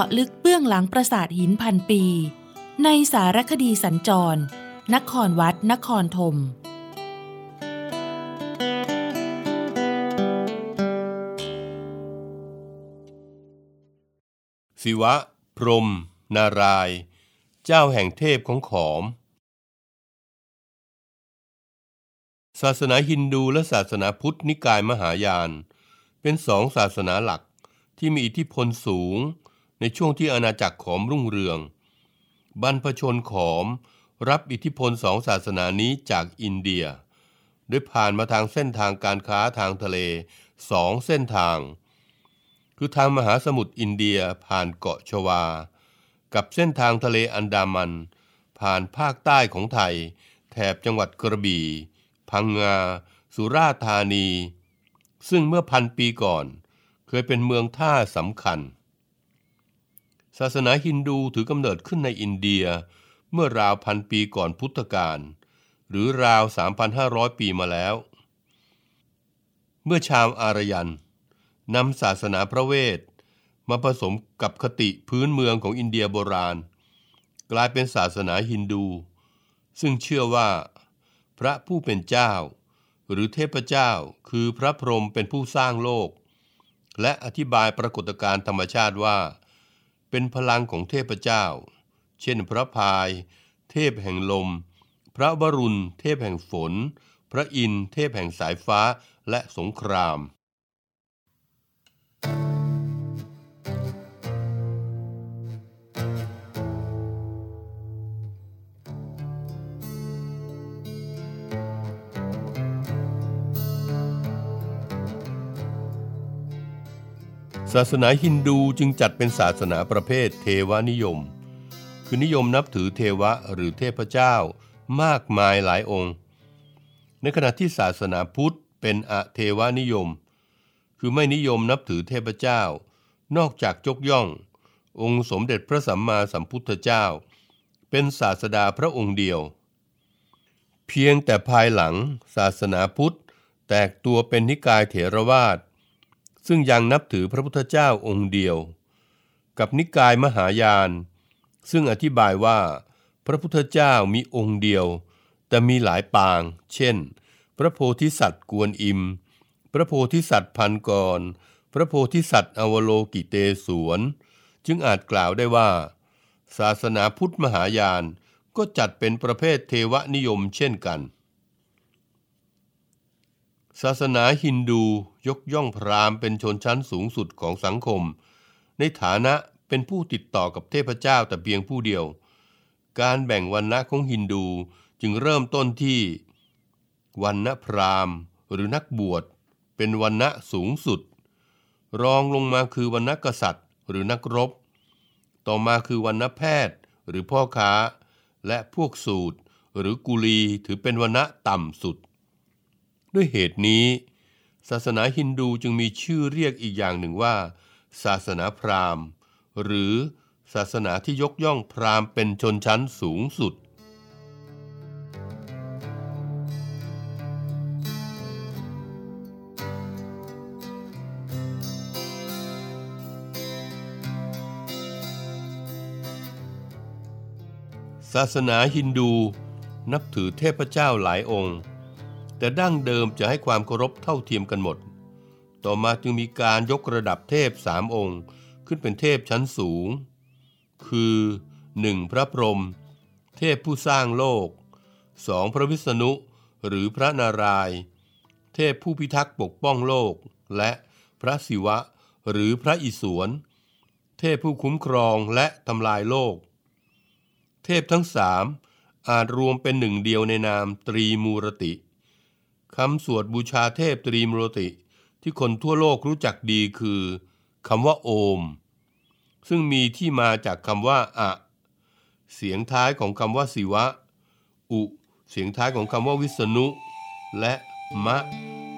าะลึกเบื้องหลังปราสาทหินพันปี ในสารคดีสัญจร นครวัด นครธมศิวะ พรหมนาราย เจ้าแห่งเทพของขอม ศาสนาฮินดูและศาสนาพุทธนิกายมหายาน เป็นสองศาสนาหลักที่มีอิทธิพลสูง ในช่วงที่อาณาจักรขอมรุ่งเรือง บรรพชนขอมรับอิทธิพลสองศาสนานี้จากอินเดีย โดยผ่านมาทางเส้นทางการค้าทางทะเลสองเส้นทาง คือทางมหาสมุทรอินเดียผ่านเกาะชวา กับเส้นทางทะเลอันดามัน ผ่านภาคใต้ของไทย แถบจังหวัดกระบี่ พังงา สุราษฎร์ธานี ซึ่งเมื่อพันปีก่อน เคยเป็นเมืองท่าสำคัญ ศาสนาฮินดูถือกำเนิดขึ้นในอินเดียเมื่อราวพันปีก่อนพุทธกาลหรือราว 3,500 ปีมาแล้ว เมื่อชาวอารยันนำศาสนาพระเวท มาผสมกับคติพื้นเมืองของอินเดียโบราณ กลายเป็นศาสนาฮินดู ซึ่งเชื่อว่า พระผู้เป็นเจ้า หรือเทพเจ้าคือพระพรหมเป็นผู้สร้างโลก และอธิบายปรากฏการณ์ธรรมชาติว่า เป็นพลังของเทพเจ้า เช่นพระพาย เทพแห่งลม พระวรุณ เทพแห่งฝน พระอินทร์เทพแห่งสายฟ้าและสงคราม ศาสนาฮินดูจึงจัดเป็นศาสนาประเภทเทวนิยม คือนิยมนับถือเทวะหรือเทพเจ้ามากมายหลายองค์ ในขณะที่ศาสนาพุทธเป็นอเทวนิยม คือไม่นิยมนับถือเทพเจ้า นอกจากยกย่อง องค์สมเด็จพระสัมมาสัมพุทธเจ้า เป็นศาสดาพระองค์เดียว เพียงแต่ภายหลังศาสนาพุทธแตกตัวเป็นนิกายเถรวาท ซึ่งยังนับถือพระพุทธเจ้าองค์เดียว กับนิกายมหายาน ซึ่งอธิบายว่า พระพุทธเจ้ามีองค์เดียว แต่มีหลายปาง เช่น พระโพธิสัตว์กวนอิม พระโพธิสัตว์พันกร พระโพธิสัตว์อวโลกิเตศวน จึงอาจกล่าวได้ว่า ศาสนาพุทธมหายานก็จัดเป็นประเภทเทวนิยมเช่นกัน ศาสนาฮินดูยกย่องพราหมณ์เป็นชนชั้นสูงสุดของสังคม ในฐานะเป็นผู้ติดต่อกับเทพเจ้าแต่เพียงผู้เดียว การแบ่งวันณะของฮินดูจึงเริ่มต้นที่วันณะพราหมณ์ หรือนักบวช เป็นวันณะสูงสุด รองลงมาคือวันณะกษัตริย์ หรือนักรบ ต่อมาคือวันณะแพทย์หรือพ่อค้า และพวกสูตร หรือกุลีถือเป็นวันณะต่ำสุด ด้วยเหตุนี้ ศาสนาฮินดูจึงมีชื่อเรียกอีกอย่างหนึ่งว่า ศาสนาพราหมณ์ หรือศาสนาที่ยกย่องพราหมณ์เป็นชนชั้นสูงสุดศาสนาฮินดูนับถือเทพเจ้าหลายองค์ แต่ดั้งเดิมจะให้ความเคารพเท่าเทียมกันหมด ต่อมาจึงมีการยกระดับเทพสามองค์ ขึ้นเป็นเทพชั้นสูง คือ 1. พระพรหมเทพผู้สร้างโลก 2. พระวิษณุ หรือพระนารายณ์เทพผู้พิทักษ์ปกป้องโลก และพระศิวะ หรือพระอิศวร เทพผู้คุ้มครองและทำลายโลก เทพทั้งสามอาจรวมเป็นหนึ่งเดียวในนามตรีมูรติ คำสวดบูชาเทพตรีมรติ ที่คนทั่วโลกรู้จักดีคือคำว่าโอม ซึ่งมีที่มาจากคำว่าอะ เสียงท้ายของคำว่าศิวะ อุ เสียงท้ายของคำว่าวิษณุ และมะ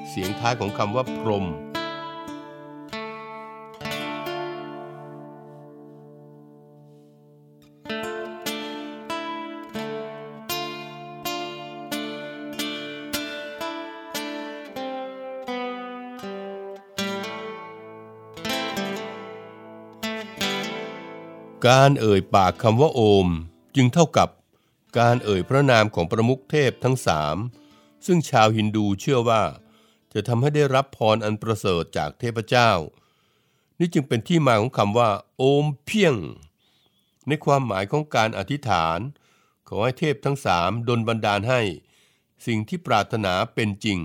เสียงท้ายของคำว่าพรหม การเอ่ยปากคำว่าโอม จึงเท่ากับการเอ่ยพระนามของประมุขเทพทั้งสามซึ่งชาวฮินดูเชื่อว่า จะทำให้ได้รับพรอันประเสริฐจากเทพเจ้า นี่จึงเป็นที่มาของคำว่า โอมเพียง ในความหมายของการอธิษฐาน ขอให้เทพทั้งสามดลบันดาลให้ สิ่งที่ปรารถนาเป็นจริง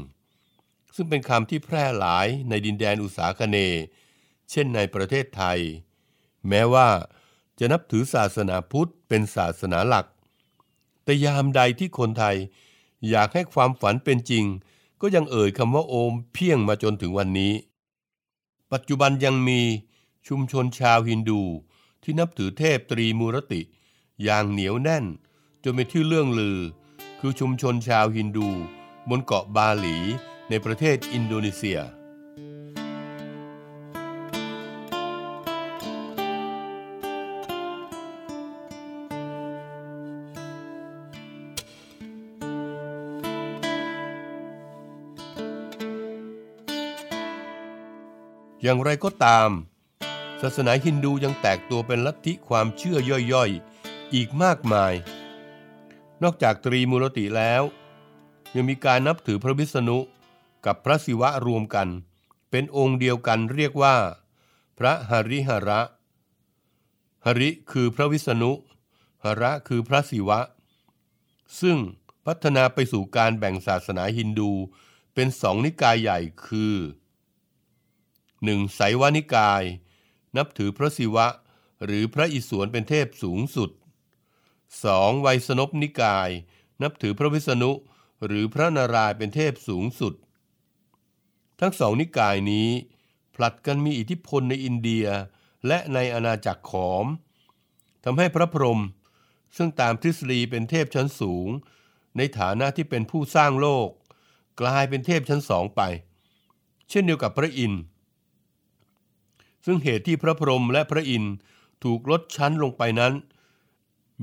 ซึ่งเป็นคำที่แพร่หลายในดินแดนอุษาคเน เช่นในประเทศไทย แม้ว่า จะนับถือศาสนาพุทธเป็นศาสนาหลัก แต่ยามใดที่คนไทยอยากให้ความฝันเป็นจริง ก็ยังเอ่ยคำว่าโอมเพียงมาจนถึงวันนี้ ปัจจุบันยังมีชุมชนชาวฮินดูที่นับถือเทพตรีมูรติ อย่างเหนียวแน่น จนเป็นที่เรื่องลือ คือชุมชนชาวฮินดู บนเกาะบาหลีในประเทศอินโดนีเซีย อย่างไรก็ตาม ศาสนาฮินดูยังแตกตัวเป็นลัทธิความเชื่อย่อยๆ อีกมากมาย นอกจากตรีมูรติแล้ว ยังมีการนับถือพระวิษณุกับพระศิวะรวมกัน เป็นองค์เดียวกันเรียกว่า พระหริหระ หริคือพระวิษณุ หระคือพระศิวะ ซึ่งพัฒนาไปสู่การแบ่งศาสนาฮินดูเป็นสองนิกายใหญ่คือ หนึ่งไสยวานิกาย นับถือพระศิวะ หรือพระอิศวรเป็นเทพสูงสุด 2. ไวยสนปนิกาย นับถือพระวิษณุ หรือพระนารายณ์เป็นเทพสูงสุด ทั้งสองนิกายนี้ ผลัดกันมีอิทธิพลในอินเดียและในอาณาจักรขอมทำให้พระพรหมซึ่งตามทฤษฎีเป็นเทพชั้นสูง ในฐานะที่เป็นผู้สร้างโลก กลายเป็นเทพชั้นสองไป เช่นเดียวกับพระอินทร์ ซึ่งเหตุที่พระพรหมและพระอินทร์ถูกลดชั้นลงไปนั้น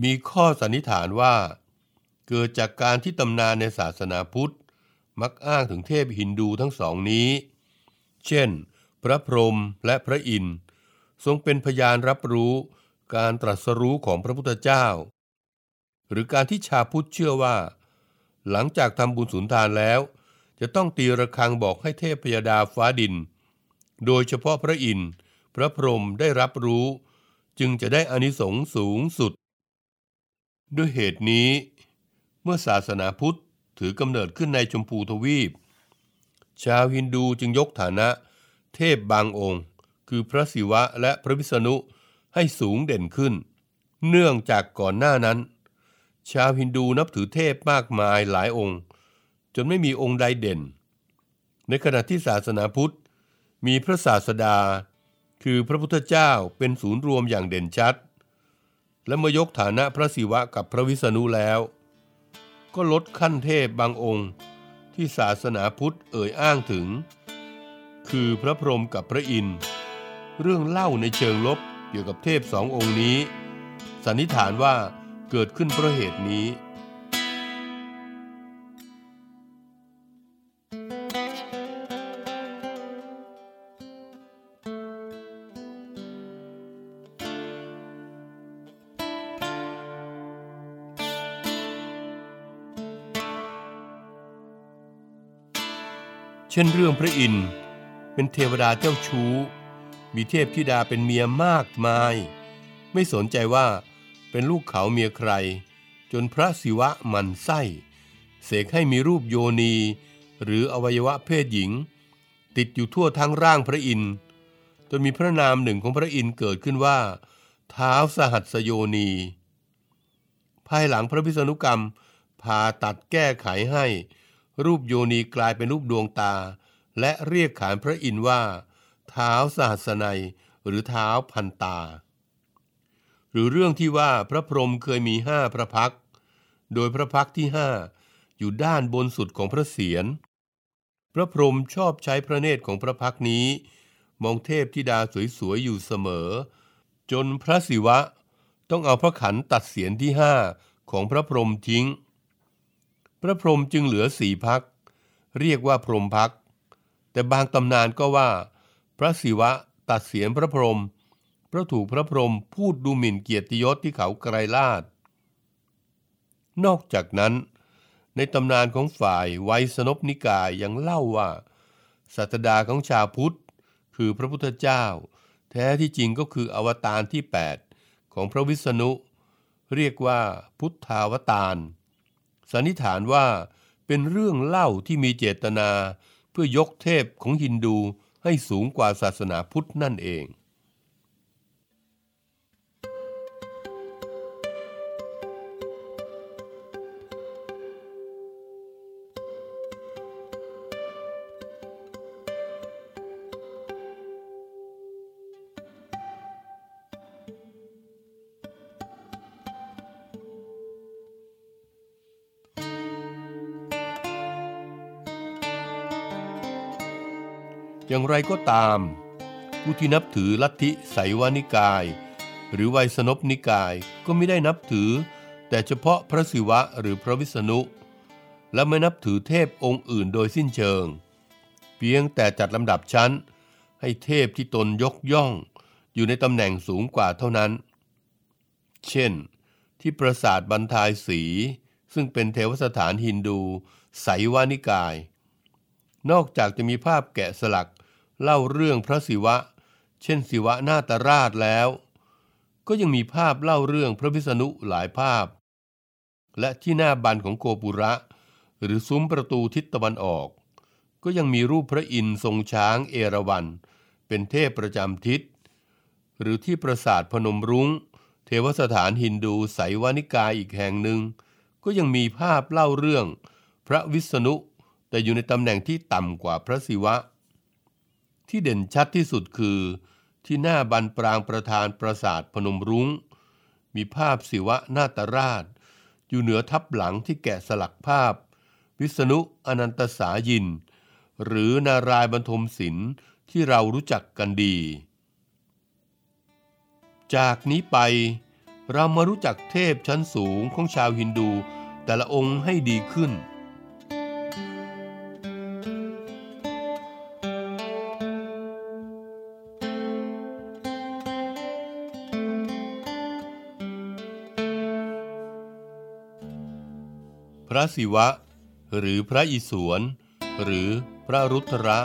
มีข้อสันนิษฐานว่า เกิดจากการที่ตำนานในศาสนาพุทธ มักอ้างถึงเทพฮินดูทั้งสองนี้ เช่น พระพรหมและพระอินทร์ทรงเป็นพยานรับรู้การตรัสรู้ของพระพุทธเจ้า หรือการที่ชาวพุทธเชื่อว่า หลังจากทำบุญสุนทานแล้ว จะต้องตีระฆังบอกให้เทพพยดาฟ้าดิน โดยเฉพาะพระอินทร์ พระพรหมได้รับรู้ จึงจะได้อานิสงส์สูงสุด ด้วยเหตุนี้ เมื่อศาสนาพุทธถือกำเนิดขึ้นในชมพูทวีป ชาวฮินดูจึงยกฐานะ เทพบางองค์ คือพระศิวะและพระวิษณุให้สูงเด่นขึ้น เนื่องจากก่อนหน้านั้น ชาวฮินดูนับถือเทพมากมายหลายองค์ จนไม่มีองค์ใดเด่น ในขณะที่ศาสนาพุทธมีพระศาสดา คือพระพุทธเจ้าเป็นศูนย์รวมอย่างเด่นชัด และเมื่อยกฐานะพระศิวะกับพระวิษณุแล้ว ก็ลดขั้นเทพบางองค์ที่ศาสนาพุทธเอ่ยอ้างถึง คือพระพรหมกับพระอินทร์เรื่องเล่าในเชิงลบเกี่ยวกับเทพสององค์นี้ สันนิษฐานว่าเกิดขึ้นเพราะเหตุนี้ ช่นเรื่องพระอินทร์เป็นเทวดาเจ้าชู้ มีเทพธิดาเป็นเมียมากมาย ไม่สนใจว่าเป็นลูกเขาเมียใคร จนพระศิวะมันไส้ เสกให้มีรูปโยนี หรืออวัยวะเพศหญิง ติดอยู่ทั่วทั้งร่างพระอินทร์จนมีพระนามหนึ่งของพระอินทร์เกิดขึ้นว่า เท้าสหัสโยนี ภายหลังพระพิษณุกรรมผ่าตัดแก้ไขให้ รูปโยนีกลายเป็นรูปดวงตา และเรียกขานพระอินทร์ว่า เท้าสหัสนัยหรือเท้าพันตา หรือเรื่องที่ว่าพระพรหมเคยมีห้าพระพัก โดยพระพักที่ห้าอยู่ด้านบนสุดของพระเศียร พระพรหมชอบใช้พระเนตรของพระพักนี้ มองเทพธิดาสวยๆอยู่เสมอ จนพระศิวะต้องเอาพระขันตัดเศียรที่ห้าของพระพรหมทิ้ง พระพรหมจึงเหลือสี่พัก เรียกว่าพรหมพัก แต่บางตำนานก็ว่า พระศิวะตัดเสียนพระพรหมเพราะถูกพระพรหมพูดดูหมิ่นเกียรติยศที่เขาไกรลาดนอกจากนั้น ในตำนานของฝ่ายไวยสนพนิกายยังเล่าว่าศาสดาของชาวพุทธ คือพระพุทธเจ้า แท้ที่จริงก็คืออวตารที่ 8 ของพระวิษณุ เรียกว่าพุทธาวตาร สันนิษฐานว่าเป็นเรื่องเล่าที่มีเจตนา เพื่อยกเทพของฮินดูให้สูงกว่าศาสนาพุทธนั่นเอง ไรก็ตาม ผู้ที่นับถือลัทธิไสวานิกาย หรือไวยสนพนิกายก็ไม่ได้นับถือ แต่เฉพาะพระศิวะหรือพระวิษณุ และไม่นับถือเทพองค์อื่นโดยสิ้นเชิง เพียงแต่จัดลำดับชั้น ให้เทพที่ตนยกย่อง อยู่ในตำแหน่งสูงกว่าเท่านั้น เช่น ที่ปราสาทบรรทายสี ซึ่งเป็นเทวสถานฮินดูไสวานิกายนอกจากจะมีภาพแกะสลัก เล่าเรื่องพระศิวะ เช่นศิวะนาตราชแล้ว ก็ยังมีภาพเล่าเรื่องพระพิษณุหลายภาพ และที่หน้าบันของโกปุระ หรือซุ้มประตูทิศตะวันออก ก็ยังมีรูปพระอินทร์ทรงช้างเอราวัณเป็นเทพประจำทิศ หรือที่ปราสาทพนมรุง้ง เทวสถานฮินดูไสยวานิกายอีกแห่งหนึ่ง ก็ยังมีภาพเล่าเรื่อง พระวิษณุแต่อยู่ในตำแหน่งที่ต่ำกว่าพระศิวะ ที่เด่นชัดที่สุดคือ ที่หน้าบันปรางประธานปราสาทพนมรุง้ง มีภาพศิวะนาตราช อยู่เหนือทับหลังที่แกะสลักภาพ วิษณุอนันตสายิน หรือนารายบรรทมศิลป์ที่เรารู้จักกันดี จากนี้ไปเรามารู้จักเทพชั้นสูงของชาวฮินดูแต่ละองค์ให้ดีขึ้น ระศิวะ หรือพระอิศวร หรือพระรุตระ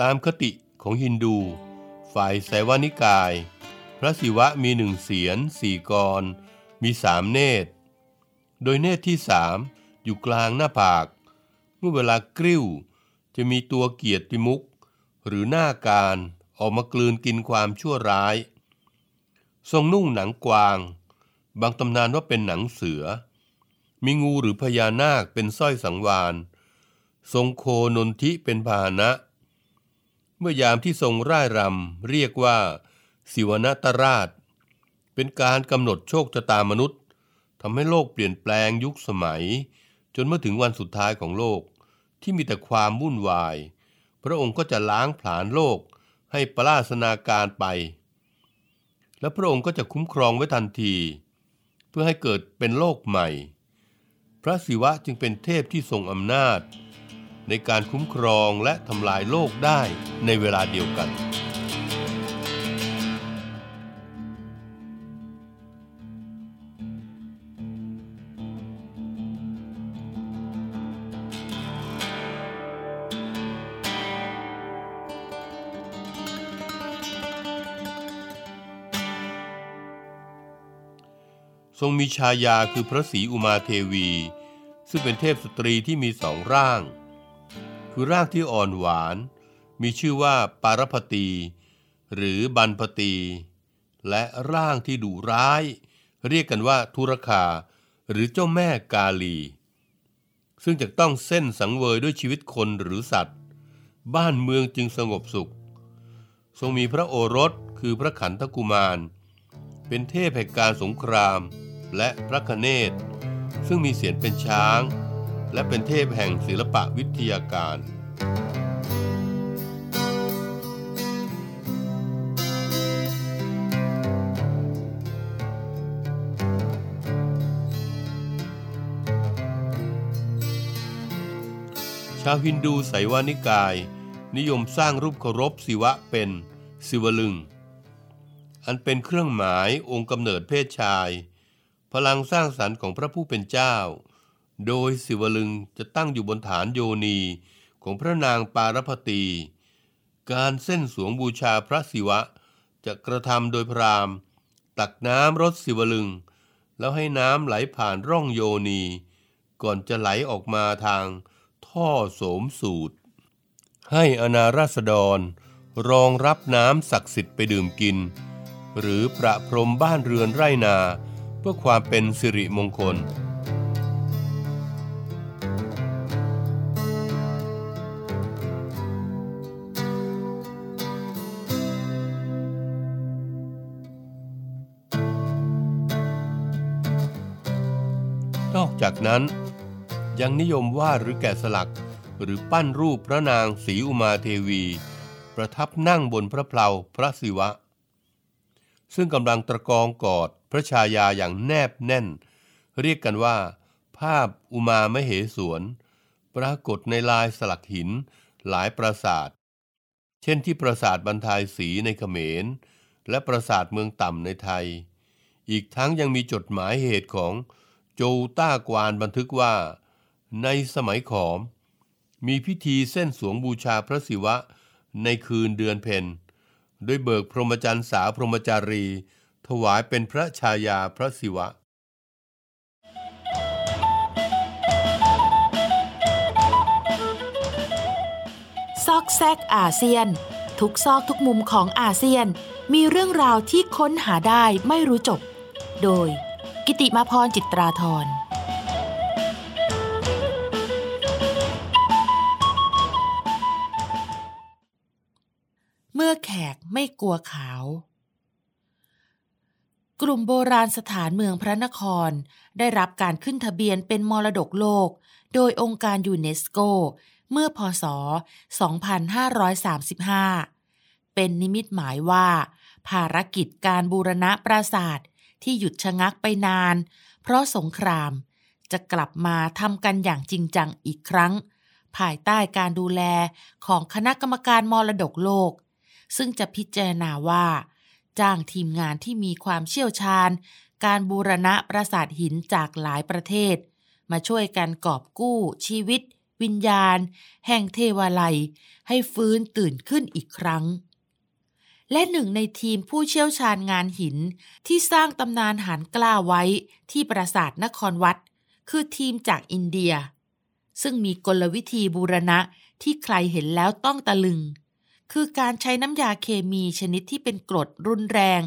ตามคติของฮินดู ฝ่ายไสวานิกาย พระศิวะมีหนึ่งเสียนสี่กร มีสามเนตร โดยเนตรที่สามอยู่กลางหน้าผาก เมื่อเวลากริ้วจะมีตัวเกียรติมุก หรือหน้าการออกมากลืนกินความชั่วร้าย ทรงนุ่งหนังกวาง บางตำนานว่าเป็นหนังเสือ มีงูหรือพญานาคเป็นสร้อยสังวาน ทรงโคนนทิเป็นพาหนะ เมื่อยามที่ทรงร่ายรำเรียกว่า สิวนตราช เป็นการกำหนดโชคชะตามนุษย์ทำให้โลกเปลี่ยนแปลงยุคสมัย จนเมื่อถึงวันสุดท้ายของโลกที่มีแต่ความวุ่นวาย พระองค์ก็จะล้างผลาญโลกให้ปราสนาการไป และพระองค์ก็จะคุ้มครองไว้ทันที เพื่อให้เกิดเป็นโลกใหม่ ระศิวะจึงเป็นเทพที่ทรงอำนาจ ในการคุ้มครองและทำลายโลกได้ในเวลาเดียวกัน รงมีชายาคือพระศรีอุมาเทวี ซึ่งเป็นเทพสตรีที่มีสองร่าง คือร่างที่อ่อนหวาน มีชื่อว่าปารพตี หรือบันพตี และร่างที่ดุร้าย เรียกกันว่าทุรคา หรือเจ้าแม่กาลี ซึ่งจะต้องเส้นสังเวยด้วยชีวิตคนหรือสัตว์ บ้านเมืองจึงสงบสุข ทรงมีพระโอรสคือพระขันธกุมารเป็นเทพแห่งการสงคราม และพระคเนศซึ่งมีเสียงเป็นช้าง และเป็นเทพแห่งศิลปะวิทยาการ ชาวฮินดูไสยวานิกาย นิยมสร้างรูปเคารพศิวะเป็นศิวลึง อันเป็นเครื่องหมายองค์กำเนิดเพศชาย พลังสร้างสรรค์ของพระผู้เป็นเจ้า โดยศิวลึงจะตั้งอยู่บนฐานโยนีของพระนางปารพตี การเส้นสวงบูชาพระศิวะ จะกระทำโดยพรามตักน้ำรดศิวลึง แล้วให้น้ำไหลผ่านร่องโยนี ก่อนจะไหลออกมาทางท่อโสมสูตร ให้อนาราษฎร รองรับน้ำศักดิ์สิทธิ์ไปดื่มกิน หรือประพรมบ้านเรือนไร่นา พื่อความเป็นสิริมงคล นอกจากนั้น ยังนิยมวาดหรือแกะสลักหรือปั้นรูปพระนางศรีอุมาเทวี ประทับนั่งบนพระเพลาพระศิวะ ซึ่งกำลังตะกองกอด ระชายาอย่างแนบแน่น เรียกกันว่า ภาพอุมามเหสวน ปรากฏในลายสลักหินหลายปราสาท เช่นที่ปราสาทบรรทายศรีในเขมร และปราสาทเมืองต่ำในไทย อีกทั้งยังมีจดหมายเหตุของโจวต้ากวานบันทึกว่า ในสมัยขอม มีพิธีเส้นสวงบูชาพระศิวะในคืนเดือนเพ็ญโดยเบิกพรหมจรรย์สาวพรหมจารี ถวายเป็นพระชายาพระศิวะ ซอกแซกอาเซียน ทุกซอกทุกมุมของอาเซียนมีเรื่องราวที่ค้นหาได้ไม่รู้จบ โดยกิติมาพรจิตราธรเมื่อแขกไม่กลัวขาว กลุ่มโบราณสถานเมืองพระนคร ได้รับการขึ้นทะเบียนเป็นมรดกโลก โดยองค์การยูเนสโก เมื่อพศ 2535 เป็นนิมิตหมายว่า ภารกิจการบูรณะปราสาทที่หยุดชะงักไปนาน เพราะสงครามจะกลับมาทำกันอย่างจริงจังอีกครั้ง ภายใต้การดูแลของคณะกรรมการมรดกโลก ซึ่งจะพิจารณาว่า จ้างทีมงานที่มีความเชี่ยวชาญ การบูรณะปราสาทหินจากหลายประเทศ มาช่วยกันกอบกู้ชีวิต วิญญาณ แห่งเทวาลัย ให้ฟื้นตื่นขึ้นอีกครั้ง และหนึ่งในทีมผู้เชี่ยวชาญงานหินที่สร้างตำนานหานกล้าไว้ที่ปราสาทนครวัด คือทีมจากอินเดีย ซึ่งมีกลวิธีบูรณะที่ใครเห็นแล้วต้องตะลึง คือการใช้น้ำยาเคมีชนิดที่เป็นกรดรุนแรง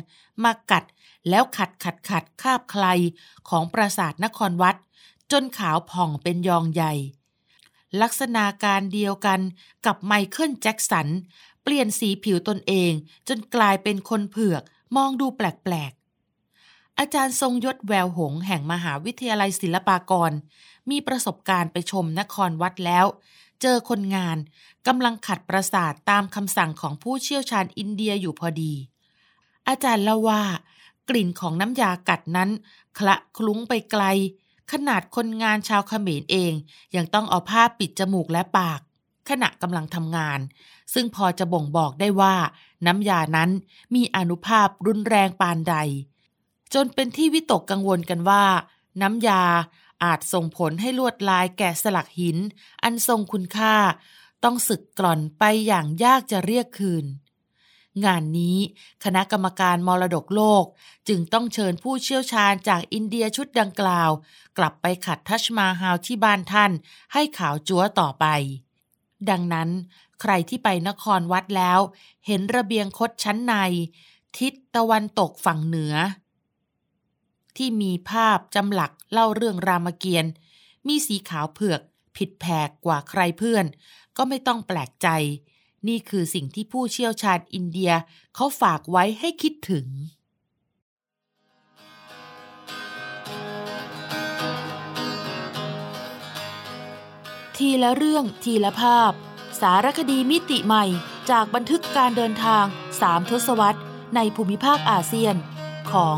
มากัดแล้วขัดขัดขัดคาบใครของปราสาทนครวัด จนขาวผ่องเป็นยองใหญ่ ลักษณะการเดียวกันกับไมเคิลแจ็กสัน เปลี่ยนสีผิวตนเอง จนกลายเป็นคนเผือกมองดูแปลกๆอาจารย์ทรงยศแววหงแห่งมหาวิทยาลัยศิลปากร มีประสบการณ์ไปชมนครวัดแล้ว เจอคนงานกำลังขัดประสาทตามคำสั่งของผู้เชี่ยวชาญอินเดียอยู่พอดี อาจารย์เล่าว่ากลิ่นของน้ำยากัดนั้น คละคลุ้งไปไกล ขนาดคนงานชาวเขมรเอง ยังต้องเอาผ้าปิดจมูกและปาก ขณะกำลังทำงาน ซึ่งพอจะบ่งบอกได้ว่า น้ำยานั้นมีอนุภาพรุนแรงปานใด จนเป็นที่วิตกกังวลกันว่า น้ำยา อาจส่งผลให้ลวดลายแกะสลักหิน อันทรงคุณค่า ต้องสึกกร่อนไปอย่างยากจะเรียกคืน งานนี้คณะกรรมการมรดกโลกจึงต้องเชิญผู้เชี่ยวชาญจากอินเดียชุดดังกล่าว กลับไปขัดทัชมาฮาลที่บ้านท่าน ให้ขาวจั๊วต่อไป ดังนั้น ใครที่ไปนครวัดแล้ว เห็นระเบียงคดชั้นใน ทิศตะวันตกฝั่งเหนือ ที่มีภาพจำหลักเล่าเรื่องรามเกียรติ์มีสีขาวเผือกผิดแผกกว่าใครเพื่อน ก็ไม่ต้องแปลกใจ นี่คือสิ่งที่ผู้เชี่ยวชาญอินเดียเขาฝากไว้ให้คิดถึงทีละเรื่องทีละภาพ สารคดีมิติใหม่จากบันทึกการเดินทางสามทศวรรษ ในภูมิภาคอาเซียน ของ